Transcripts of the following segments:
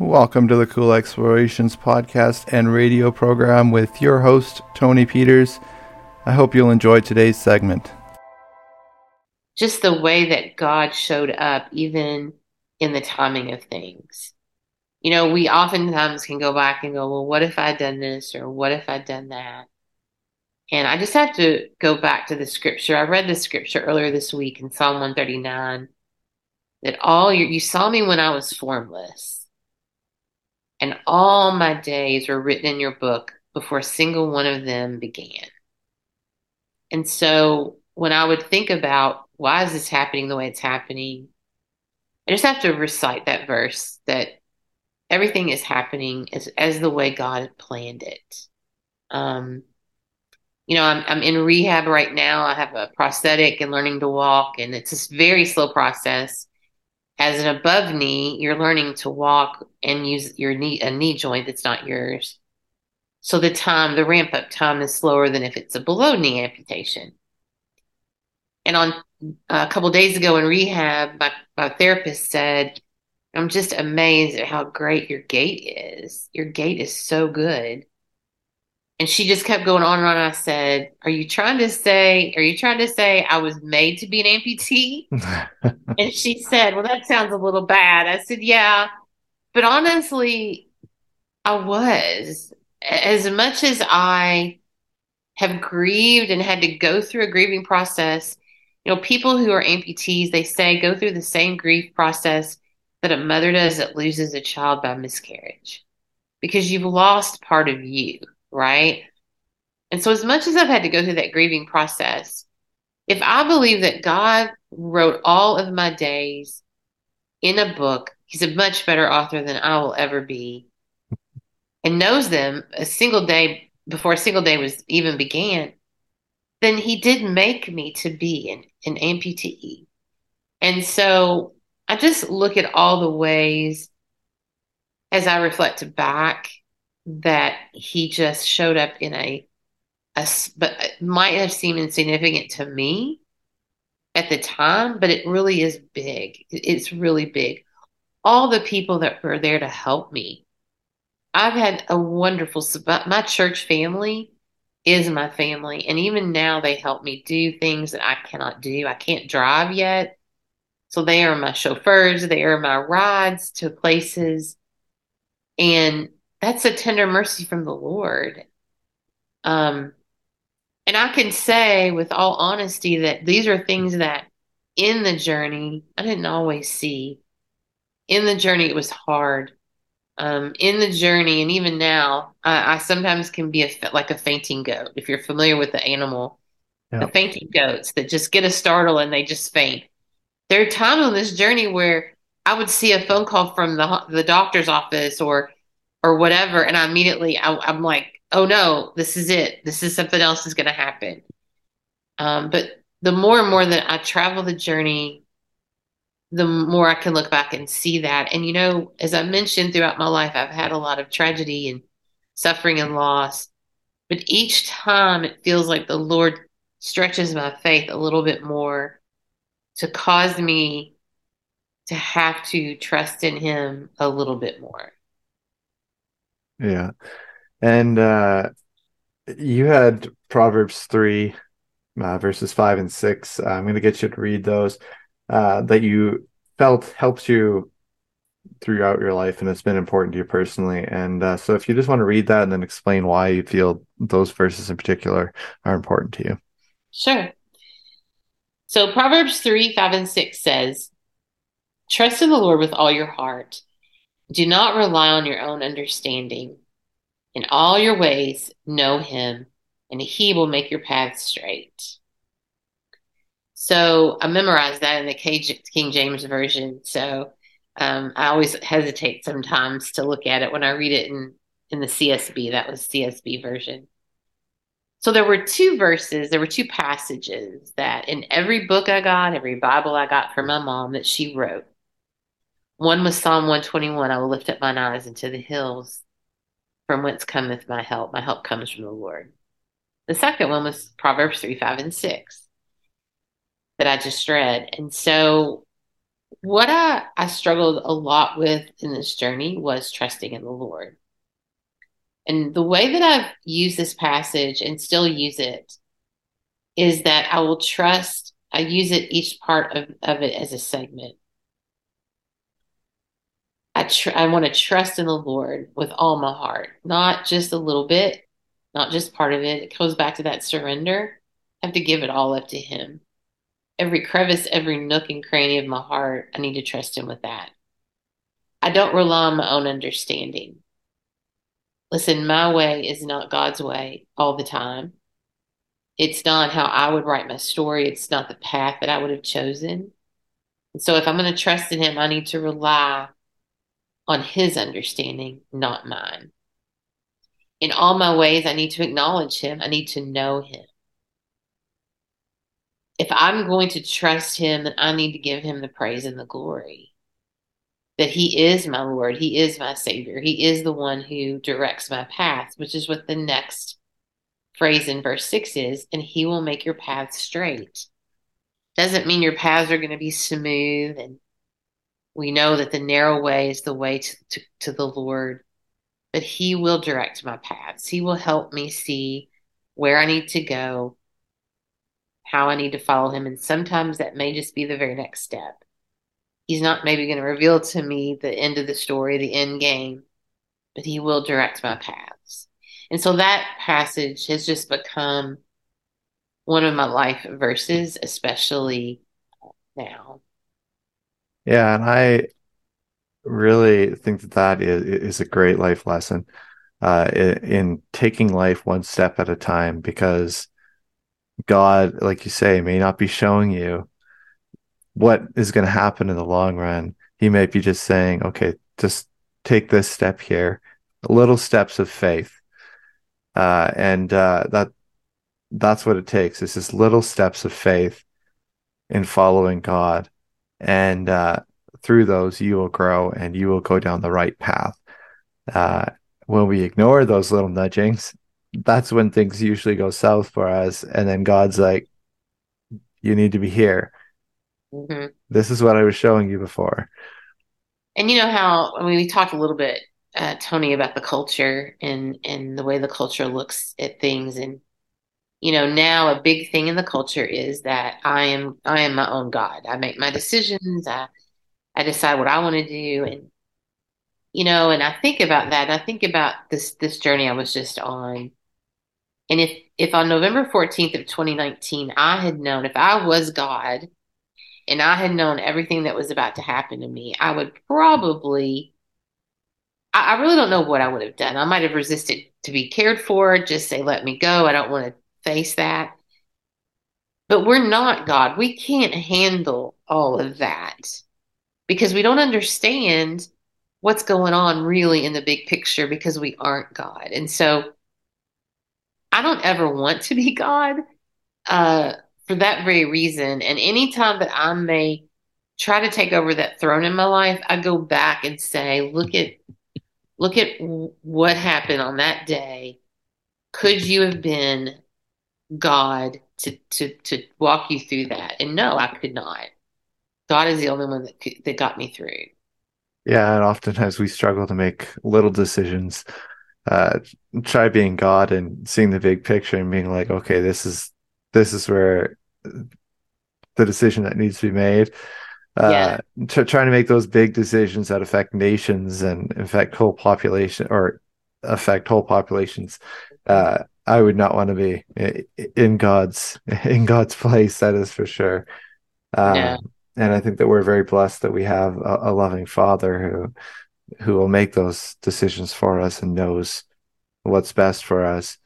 Welcome to the Cool Explorations podcast and radio program with your host, Tony Peters. I hope you'll enjoy today's segment. Just the way that God showed up, even in the timing of things. You know, we oftentimes can go back and go, well, what if I'd done this or what if I'd done that? And I just have to go back to the scripture. I read the scripture earlier this week in Psalm 139 that all your, you saw me when I was formless and all my days were written in your book before a single one of them began. And so when I would think about why is this happening the way it's happening, I just have to recite that verse that everything is happening as, as the way God planned it. Um, you know, I'm, I'm in rehab right now. I have a prosthetic and learning to walk, and it's a very slow process as an above knee, you're learning to walk and use your knee a knee joint that's not yours. So the time, the ramp up time is slower than if it's a below knee amputation. And on a couple days ago in rehab, my, my therapist said, I'm just amazed at how great your gait is. Your gait is so good. And she just kept going on and on. I said, Are you trying to say, are you trying to say I was made to be an amputee? and she said, Well, that sounds a little bad. I said, Yeah. But honestly, I was. As much as I have grieved and had to go through a grieving process, you know, people who are amputees, they say go through the same grief process that a mother does that loses a child by miscarriage because you've lost part of you right? And so, as much as I've had to go through that grieving process, if I believe that God wrote all of my days in a book, He's a much better author than I will ever be, and knows them a single day before a single day was even began, then He did make me to be an, an amputee. And so, I just look at all the ways as I reflect back that he just showed up in a, a but might have seemed insignificant to me at the time, but it really is big. It's really big. All the people that were there to help me. I've had a wonderful my church family is my family and even now they help me do things that I cannot do. I can't drive yet. So they are my chauffeurs, they are my rides to places and that's a tender mercy from the Lord. Um, and I can say with all honesty that these are things that in the journey I didn't always see. In the journey, it was hard. Um, in the journey, and even now, I, I sometimes can be a, like a fainting goat. If you're familiar with the animal, the fainting goats that just get a startle and they just faint. There are times on this journey where I would see a phone call from the the doctor's office or or whatever and i immediately I, am like oh no this is it. This is something else is going to happen. Um, but the more and more that i travel the journey the more i can look back and see that. And you know as i mentioned throughout my life i've had a lot of tragedy and suffering and loss but each time it feels like the lord stretches my faith a little bit more to cause me to have to trust in him a little bit more yeah. And uh, you had Proverbs 3, uh, verses 5 and 6. Uh, I'm going to get you to read those uh, that you felt helped you throughout your life and it's been important to you personally. And uh, so if you just want to read that and then explain why you feel those verses in particular are important to you. Sure. So Proverbs 3, 5, and 6 says, Trust in the Lord with all your heart do not rely on your own understanding. In all your ways, know him, and he will make your path straight. So I memorized that in the King James Version. So um, I always hesitate sometimes to look at it when I read it in, in the CSB. That was CSB version. So there were two verses, there were two passages that in every book I got, every Bible I got from my mom that she wrote, one was Psalm 121 I will lift up mine eyes into the hills, from whence cometh my help. My help comes from the Lord. The second one was Proverbs 3, 5, and 6 that I just read. And so what I, I struggled a lot with in this journey was trusting in the Lord. And the way that I've used this passage and still use it is that I will trust, I use it each part of, of it as a segment. I, tr- I want to trust in the Lord with all my heart, not just a little bit, not just part of it. It goes back to that surrender. I have to give it all up to Him every crevice, every nook and cranny of my heart, I need to trust Him with that. I don't rely on my own understanding. Listen, my way is not God's way all the time. It's not how I would write my story. It's not the path that I would have chosen. And so, if I'm going to trust in Him, I need to rely on His understanding, not mine. In all my ways, I need to acknowledge Him. I need to know Him if I'm going to trust him, then I need to give him the praise and the glory. That he is my Lord, he is my Savior, he is the one who directs my path, which is what the next phrase in verse 6 is, and he will make your path straight. Doesn't mean your paths are going to be smooth, and we know that the narrow way is the way to, to, to the Lord, but he will direct my paths. He will help me see where I need to go how I need to follow him. And sometimes that may just be the very next step. He's not maybe going to reveal to me the end of the story, the end game, but he will direct my paths. And so that passage has just become one of my life verses, especially now. Yeah, and I really think that that is, is a great life lesson uh, in, in taking life one step at a time because God, like you say, may not be showing you what is going to happen in the long run. He may be just saying, okay, just take this step here, little steps of faith. Uh, and uh, that that's what it takes. It's just little steps of faith in following God. And uh, through those, you will grow and you will go down the right path. Uh, when we ignore those little nudgings, that's when things usually go south for us. And then God's like, you need to be here. Mm-hmm. This is what I was showing you before. And you know how I mean, we talked a little bit, uh, Tony, about the culture and and the way the culture looks at things, and you know now a big thing in the culture is that I am I am my own God. I make my decisions. I I decide what I want to do, and you know, and I think about that. I think about this this journey I was just on, and if if on November 14th of 2019 I had known if I was God and I had known everything that was about to happen to me, I would probably I, I really don't know what I would have done. I might have resisted to be cared for, just say, let me go. I don't want to face that. But we're not God. We can't handle all of that because we don't understand what's going on really in the big picture because we aren't God. And so I don't ever want to be God uh, for that very reason. And anytime that I may try to take over that throne in my life, I go back and say, look at look at what happened on that day. Could you have been God to to to walk you through that? And no, I could not. God is the only one that that got me through. Yeah, and oftentimes we struggle to make little decisions uh, try being God and seeing the big picture and being like, okay, this is this is where the decision that needs to be made. Uh, yeah. t- trying to make those big decisions that affect nations and affect whole population or affect whole populations. Uh, I would not want to be in God's in God's place. That is for sure. Um, yeah. And I think that we're very blessed that we have a, a loving Father who who will make those decisions for us and knows what's best for us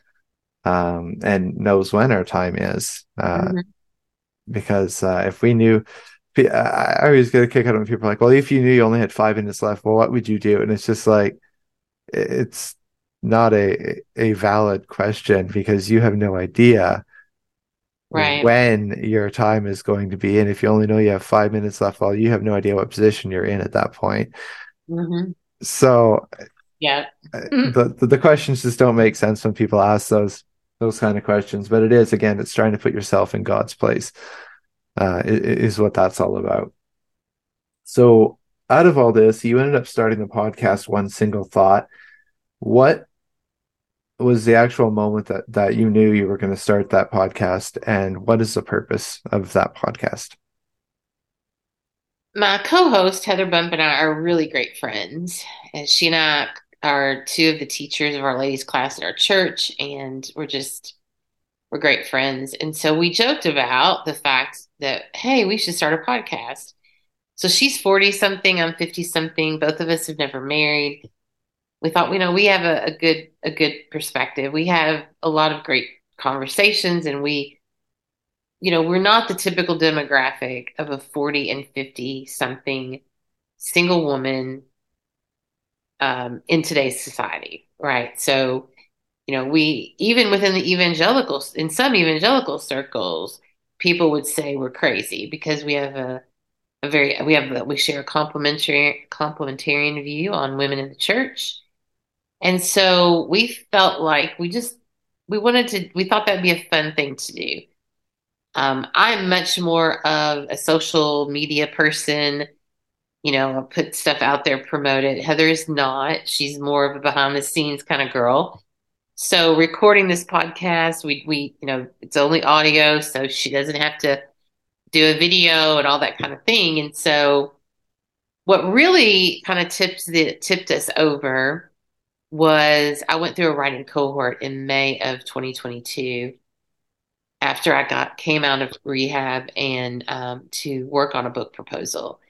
um, and knows when our time is. Uh, mm-hmm. Because uh, if we knew, I always get a kick out of people like, well, if you knew you only had five minutes left, well, what would you do? And it's just like, it's not a a valid question because you have no idea right. when your time is going to be. And if you only know you have five minutes left, well, you have no idea what position you're in at that point. Mm-hmm. So yeah, uh, the, the, the questions just don't make sense when people ask those those kind of questions. But it is again, it's trying to put yourself in God's place. Uh, is what that's all about. So, out of all this, you ended up starting the podcast One Single Thought. What was the actual moment that that you knew you were going to start that podcast and what is the purpose of that podcast? My co-host Heather Bump and I are really great friends. And she and I are two of the teachers of our ladies class at our church and we're just we're great friends. And so we joked about the fact that hey, we should start a podcast. So she's 40 something, I'm 50 something. Both of us have never married. We thought, you know, we have a, a good a good perspective. We have a lot of great conversations and we you know, we're not the typical demographic of a 40 and 50 something single woman um, in today's society, right? So, you know, we even within the evangelicals, in some evangelical circles, people would say we're crazy because we have a, a very we have we share a complementary complementarian view on women in the church, and so we felt like we just we wanted to we thought that'd be a fun thing to do. Um, I'm much more of a social media person you know, put stuff out there, promote it. Heather is not. She's more of a behind the scenes kind of girl. So recording this podcast, we we you know, it's only audio, so she doesn't have to do a video and all that kind of thing. And so what really kind of tipped the tipped us over was I went through a writing cohort in May of 2022 after I got came out of rehab and um, to work on a book proposal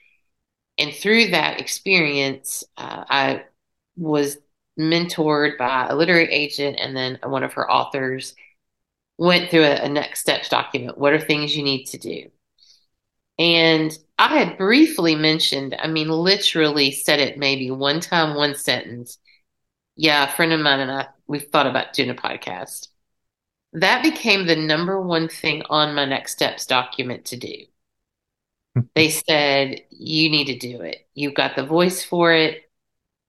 and through that experience, uh, I was mentored by a literary agent and then one of her authors went through a, a next steps document. What are things you need to do? And I had briefly mentioned, I mean, literally said it maybe one time, one sentence. Yeah, a friend of mine and I, we thought about doing a podcast. That became the number one thing on my next steps document to do they said you need to do it. You've got the voice for it.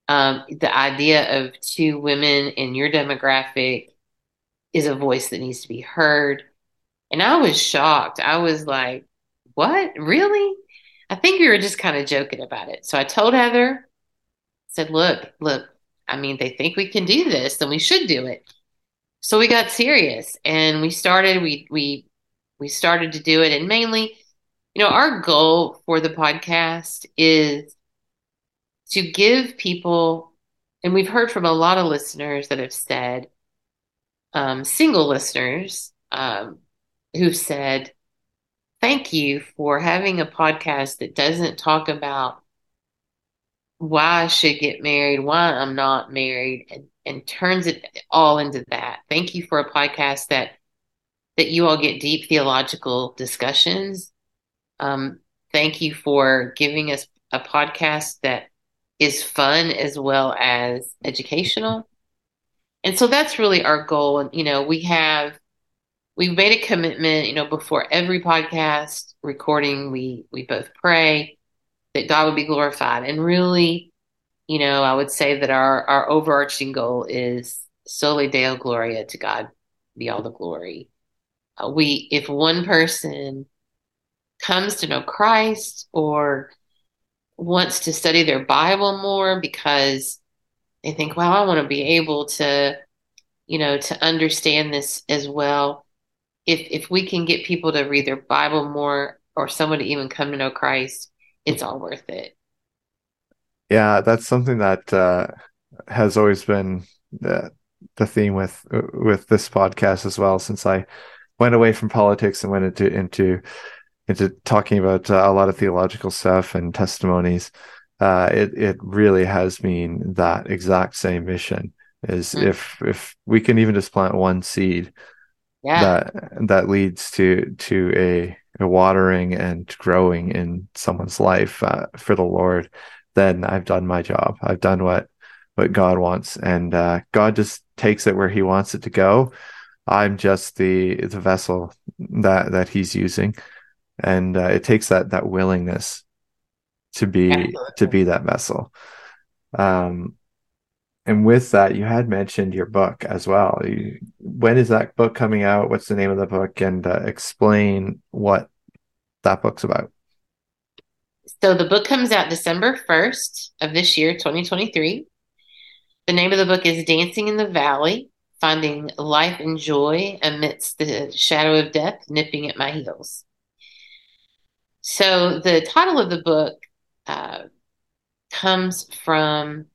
Um, the idea of two women in your demographic is a voice that needs to be heard. And I was shocked. I was like, what? Really? I think we were just kind of joking about it. So I told Heather, said, look, look, I mean, they think we can do this, then we should do it. So we got serious and we started, we, we, we started to do it. And mainly, you know, our goal for the podcast is to give people, and we've heard from a lot of listeners that have said, um, single listeners um, who've said, thank you for having a podcast that doesn't talk about why I should get married, why I'm not married, and, and turns it all into that. Thank you for a podcast that that you all get deep theological discussions um, thank you for giving us a podcast that is fun as well as educational. And so that's really our goal. And, you know, we have, we've made a commitment, you know, before every podcast recording, we, we both pray that God would be glorified. And really, you know, I would say that our, our overarching goal is soli deo gloria to God be all the glory. Uh, we, if one person comes to know Christ or wants to study their Bible more because they think, well, I want to be able to, you know, to understand this as well. If if we can get people to read their Bible more or someone to even come to know Christ, it's all worth it. Yeah, that's something that uh, has always been the the theme with with this podcast as well. Since I went away from politics and went into into into talking about uh, a lot of theological stuff and testimonies, uh, it it really has been that exact same mission. Is mm. if if we can even just plant one seed, yeah. that that leads to to a watering and growing in someone's life uh, for the Lord, then I've done my job. I've done what what God wants, and uh, God just takes it where He wants it to go. I'm just the the vessel that that He's using and uh, it takes that that willingness to be Absolutely. to be that vessel um and with that you had mentioned your book as well you, when is that book coming out what's the name of the book and uh, explain what that book's about So the book comes out December 1st of this year, 2023. The name of the book is Dancing in the Valley Finding Life and Joy Amidst the Shadow of Death Nipping at My Heels. So the title of the book uh, comes from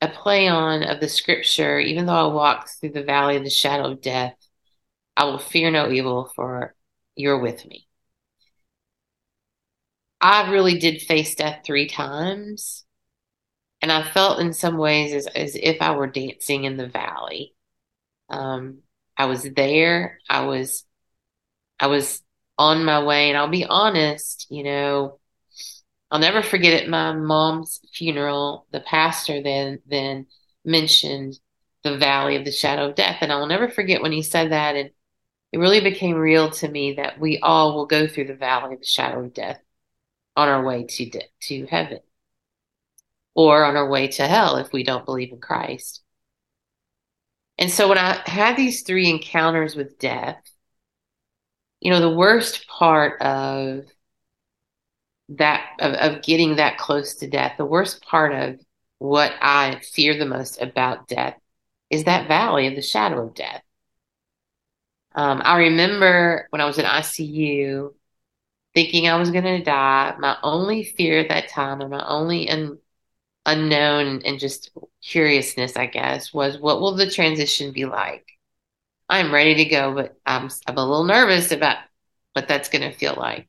a play on of the scripture, even though I walk through the valley of the shadow of death, I will fear no evil, for you're with me. I really did face death three times. And I felt in some ways as, as if I were dancing in the valley. Um, I was there. I was, I was on my way. And I'll be honest, you know, I'll never forget at my mom's funeral, the pastor then then mentioned the valley of the shadow of death. And I'll never forget when he said that. And it really became real to me that we all will go through the valley of the shadow of death on our way to de- to heaven or on our way to hell if we don't believe in Christ. And so when I had these three encounters with death, you know, the worst part of that of, of getting that close to death, the worst part of what I fear the most about death is that valley of the shadow of death. Um, I remember when I was in ICU thinking I was going to die. My only fear at that time, and my only un- unknown and just curiousness, I guess, was what will the transition be like? I'm ready to go, but I'm I'm a little nervous about what that's going to feel like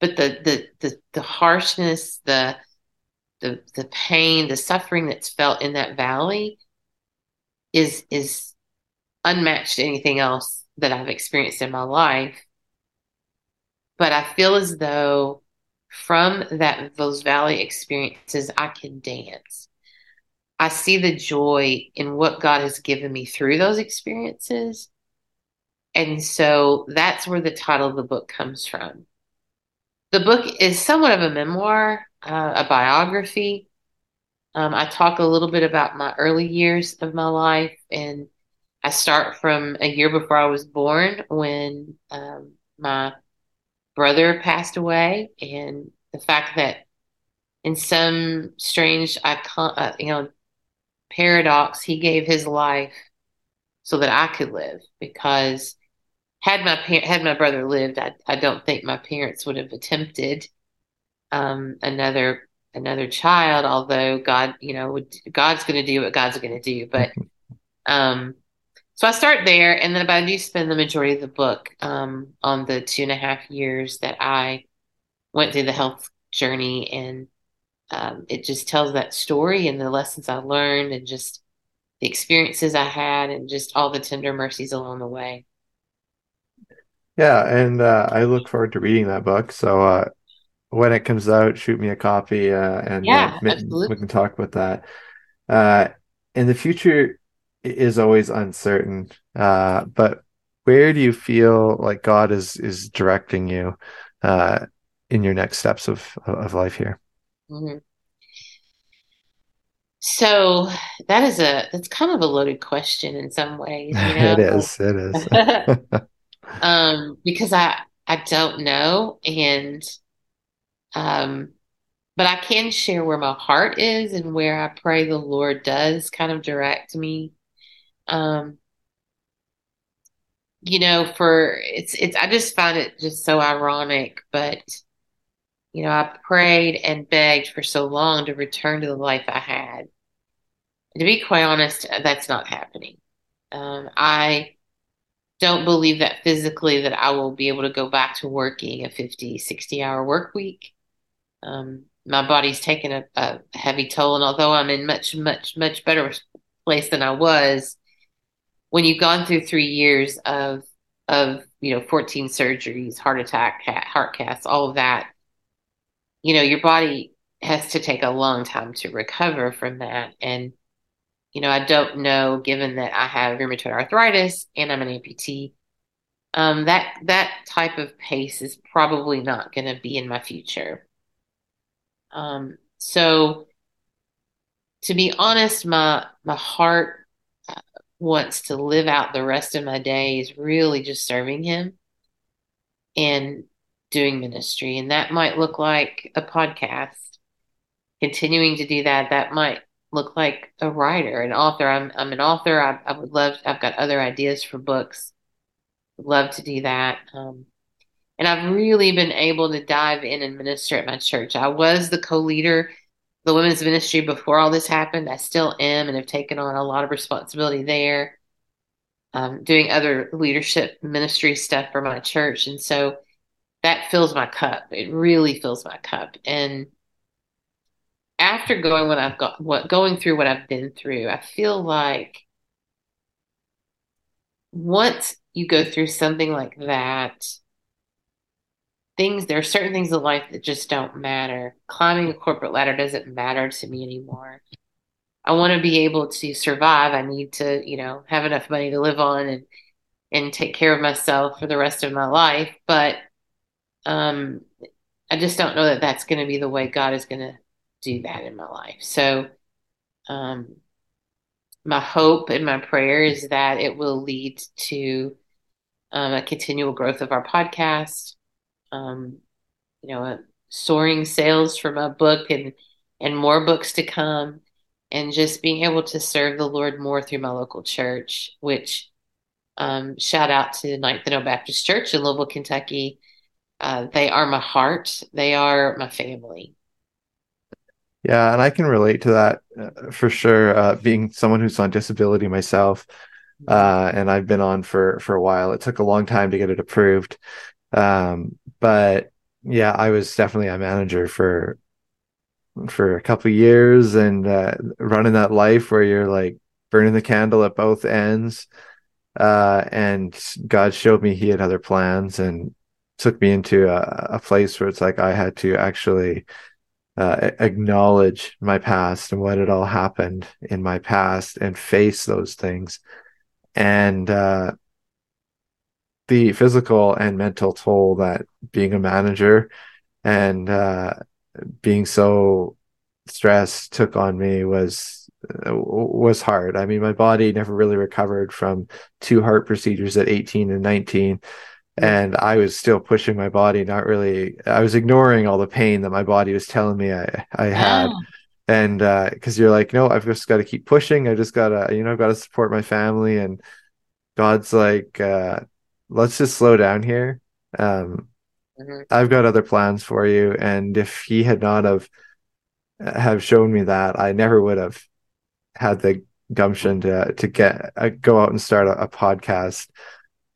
but the the the, the harshness, the the the pain, the suffering that's felt in that valley is is unmatched to anything else that I've experienced in my life. But I feel as though from that those valley experiences I can dance. I see the joy in what God has given me through those experiences. And so that's where the title of the book comes from the book is somewhat of a memoir, uh, a biography. Um, I talk a little bit about my early years of my life, and I start from a year before I was born when um, my brother passed away, and the fact that in some strange, icon, uh, you know, paradox, he gave his life so that I could live because had my had my brother lived, I I don't think my parents would have attempted um, another another child. Although God, you know, would, God's going to do what God's going to do. But um, so I start there, and then but I do spend the majority of the book um, on the two and a half years that I went through the health journey, and um, it just tells that story and the lessons I learned, and just the experiences I had, and just all the tender mercies along the way. Yeah, and uh, I look forward to reading that book. So uh, when it comes out, shoot me a copy, uh, and yeah, we can talk about that. Uh, and the future is always uncertain, uh, but where do you feel like God is is directing you uh, in your next steps of of life here? Mm-hmm. So that is a that's kind of a loaded question in some ways. You know? it is. It is. um, because I I don't know, and um, but I can share where my heart is and where I pray the Lord does kind of direct me. Um, you know, for it's it's I just find it just so ironic, but you know, I prayed and begged for so long to return to the life I had. And to be quite honest, that's not happening. Um, I don't believe that physically that I will be able to go back to working a 50, 60 hour work week. Um, my body's taken a, a, heavy toll. And although I'm in much, much, much better place than I was, when you've gone through three years of, of, you know, 14 surgeries, heart attack, heart casts, all of that, you know, your body has to take a long time to recover from that. And you know, I don't know, given that I have rheumatoid arthritis and I'm an amputee, um, that that type of pace is probably not going to be in my future. Um, so, to be honest, my my heart wants to live out the rest of my days really just serving Him, and doing ministry. And that might look like a podcast. Continuing to do that, that might look like a writer, an author. I'm I'm an author. I, I would love. I've got other ideas for books. Would love to do that. Um, and I've really been able to dive in and minister at my church. I was the co-leader the women's ministry before all this happened. I still am and have taken on a lot of responsibility there. Um, doing other leadership ministry stuff for my church. And so that fills my cup. It really fills my cup. And after going what I've got what going through what I've been through, I feel like once you go through something like that, things there are certain things in life that just don't matter. Climbing a corporate ladder doesn't matter to me anymore. I want to be able to survive. I need to, you know, have enough money to live on and and take care of myself for the rest of my life, but um I just don't know that that's going to be the way God is going to do that in my life. So, um, my hope and my prayer is that it will lead to um, a continual growth of our podcast, um, you know, soaring sales from a book and and more books to come, and just being able to serve the Lord more through my local church. Which um, shout out to the Ninth and O Baptist Church in Louisville, Kentucky. Uh, they are my heart. They are my family. Yeah, and I can relate to that uh, for sure. Uh, being someone who's on disability myself, uh, and I've been on for for a while. It took a long time to get it approved, um, but yeah, I was definitely a manager for for a couple years and uh, running that life where you're like burning the candle at both ends. Uh, and God showed me He had other plans and took me into a, a place where it's like I had to actually uh, acknowledge my past and what had all happened in my past and face those things and uh, the physical and mental toll that being a manager and uh, being so stressed took on me was uh, was hard. I mean, my body never really recovered from two heart procedures at 18 and 19 and I was still pushing my body, not really. I was ignoring all the pain that my body was telling me I I had, and because uh, you're like, no, I've just got to keep pushing. I just gotta, you know, I've got to support my family, and God's like, uh, let's just slow down here. Um, mm-hmm. I've got other plans for you, and if He had not have have shown me that, I never would have had the gumption to to get uh, go out and start a, a podcast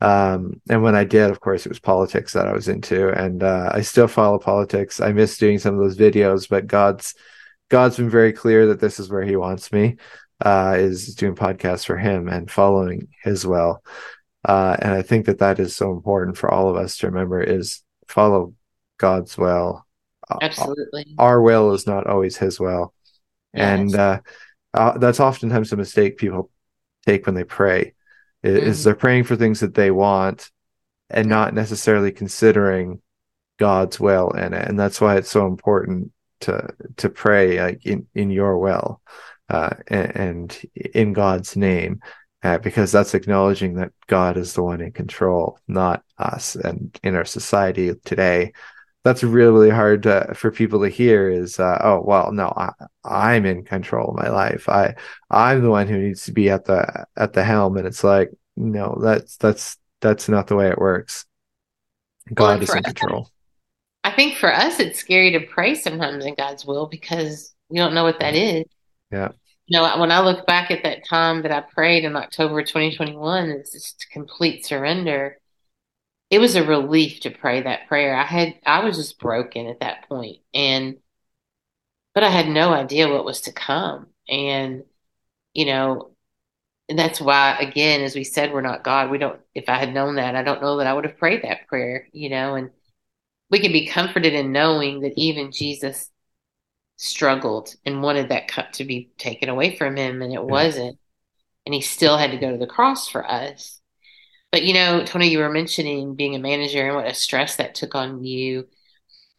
um, and when I did, of course, it was politics that I was into, and uh, I still follow politics. I miss doing some of those videos, but God's God's been very clear that this is where He wants me, uh, is doing podcasts for Him and following His will. Uh, and I think that that is so important for all of us to remember: is follow God's will. Absolutely, our will is not always His will, yes. and uh, uh, that's oftentimes a mistake people take when they pray is, mm-hmm. they're praying for things that they want and not necessarily considering God's will in it. And that's why it's so important to to pray like in, in your will uh, and, and, in God's name. Uh, because that's acknowledging that God is the one in control, not us. And in our society today, that's really really hard to, for people to hear is uh, oh well no I, am in control of my life. I i'm the one who needs to be at the at the helm. And it's like no that's that's that's not the way it works. God well, is in control. I think for us it's scary to pray sometimes in god's will because we don't know what that is. Yeah you know when i look back at that time that i prayed in october 2021 it's just complete surrender it was a relief to pray that prayer. I had I was just broken at that point and but I had no idea what was to come. And you know, and that's why again, as we said, we're not God. We don't if I had known that, I don't know that I would have prayed that prayer, you know, and we can be comforted in knowing that even Jesus struggled and wanted that cup to be taken away from him and it yeah. wasn't. And he still had to go to the cross for us. But you know, Tony, you were mentioning being a manager and what a stress that took on you.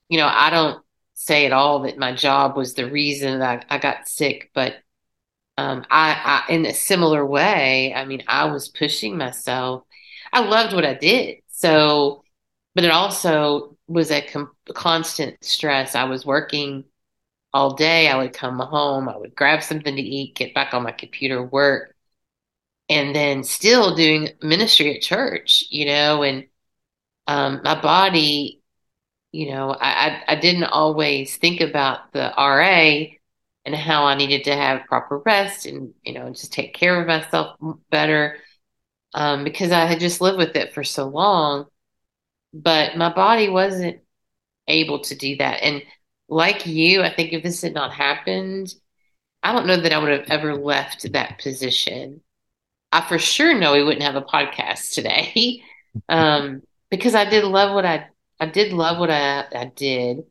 You know, I don't say at all that my job was the reason that I, I got sick, but um, I, I, in a similar way, I mean, I was pushing myself. I loved what I did, so, but it also was a com- constant stress. I was working all day. I would come home, I would grab something to eat, get back on my computer, work, and then still doing ministry at church, you know, and um, my body, you know, I, I, didn't always think about the RA and how I needed to have proper rest and, you know, just take care of myself better um, because I had just lived with it for so long. But my body wasn't able to do that. And like you, I think if this had not happened, I don't know that I would have ever left that position. I for sure know we wouldn't have a podcast today. um, because I did love what I I did love what I I did.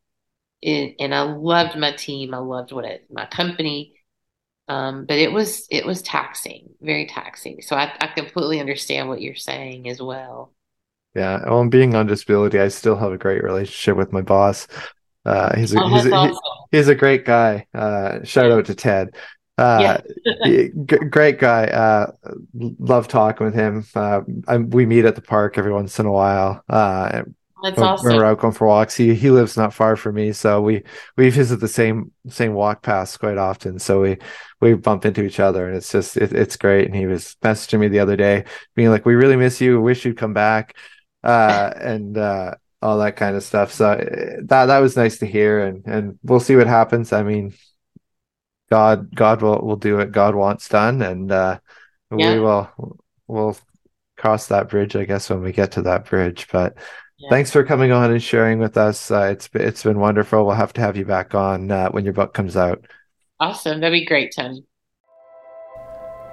And I loved my team. I loved what my company. Um, but it was it was taxing, very taxing. So I, I completely understand what you're saying as well. Yeah, well, being on disability, I still have a great relationship with my boss. Uh, he's a, Oh, he's a, he- he's a great guy. Uh, shout out to Ted. Uh, he- g- great guy. Uh, love talking with him. Uh, we meet at the park every once in a while. Uh, That's when awesome. we're out going for walks. He he lives not far from me, so we we visit the same same walk paths quite often. So we we bump into each other, and it's just it, it's great. And he was messaging me the other day, being like, "We really miss you. Wish you'd come back," uh, and uh, all that kind of stuff. So uh, that that was nice to hear, and and we'll see what happens. I mean, God God will will do what God wants done, and uh, Yeah. we will we'll cross that bridge, I guess, when we get to that bridge. But Yeah. thanks for coming on and sharing with us. Uh, it's it's been wonderful. We'll have to have you back on uh, when your book comes out. Awesome. That'd be great, Tony.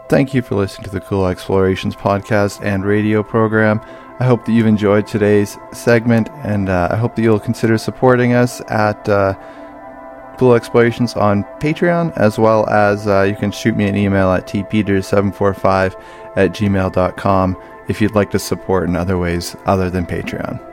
Thank you for listening to the Cool Explorations podcast and radio program. I hope that you've enjoyed today's segment, and uh, I hope that you'll consider supporting us at uh, Explorations on Patreon, as well as uh, you can shoot me an email at tpeters745 at gmail.com if you'd like to support in other ways other than Patreon.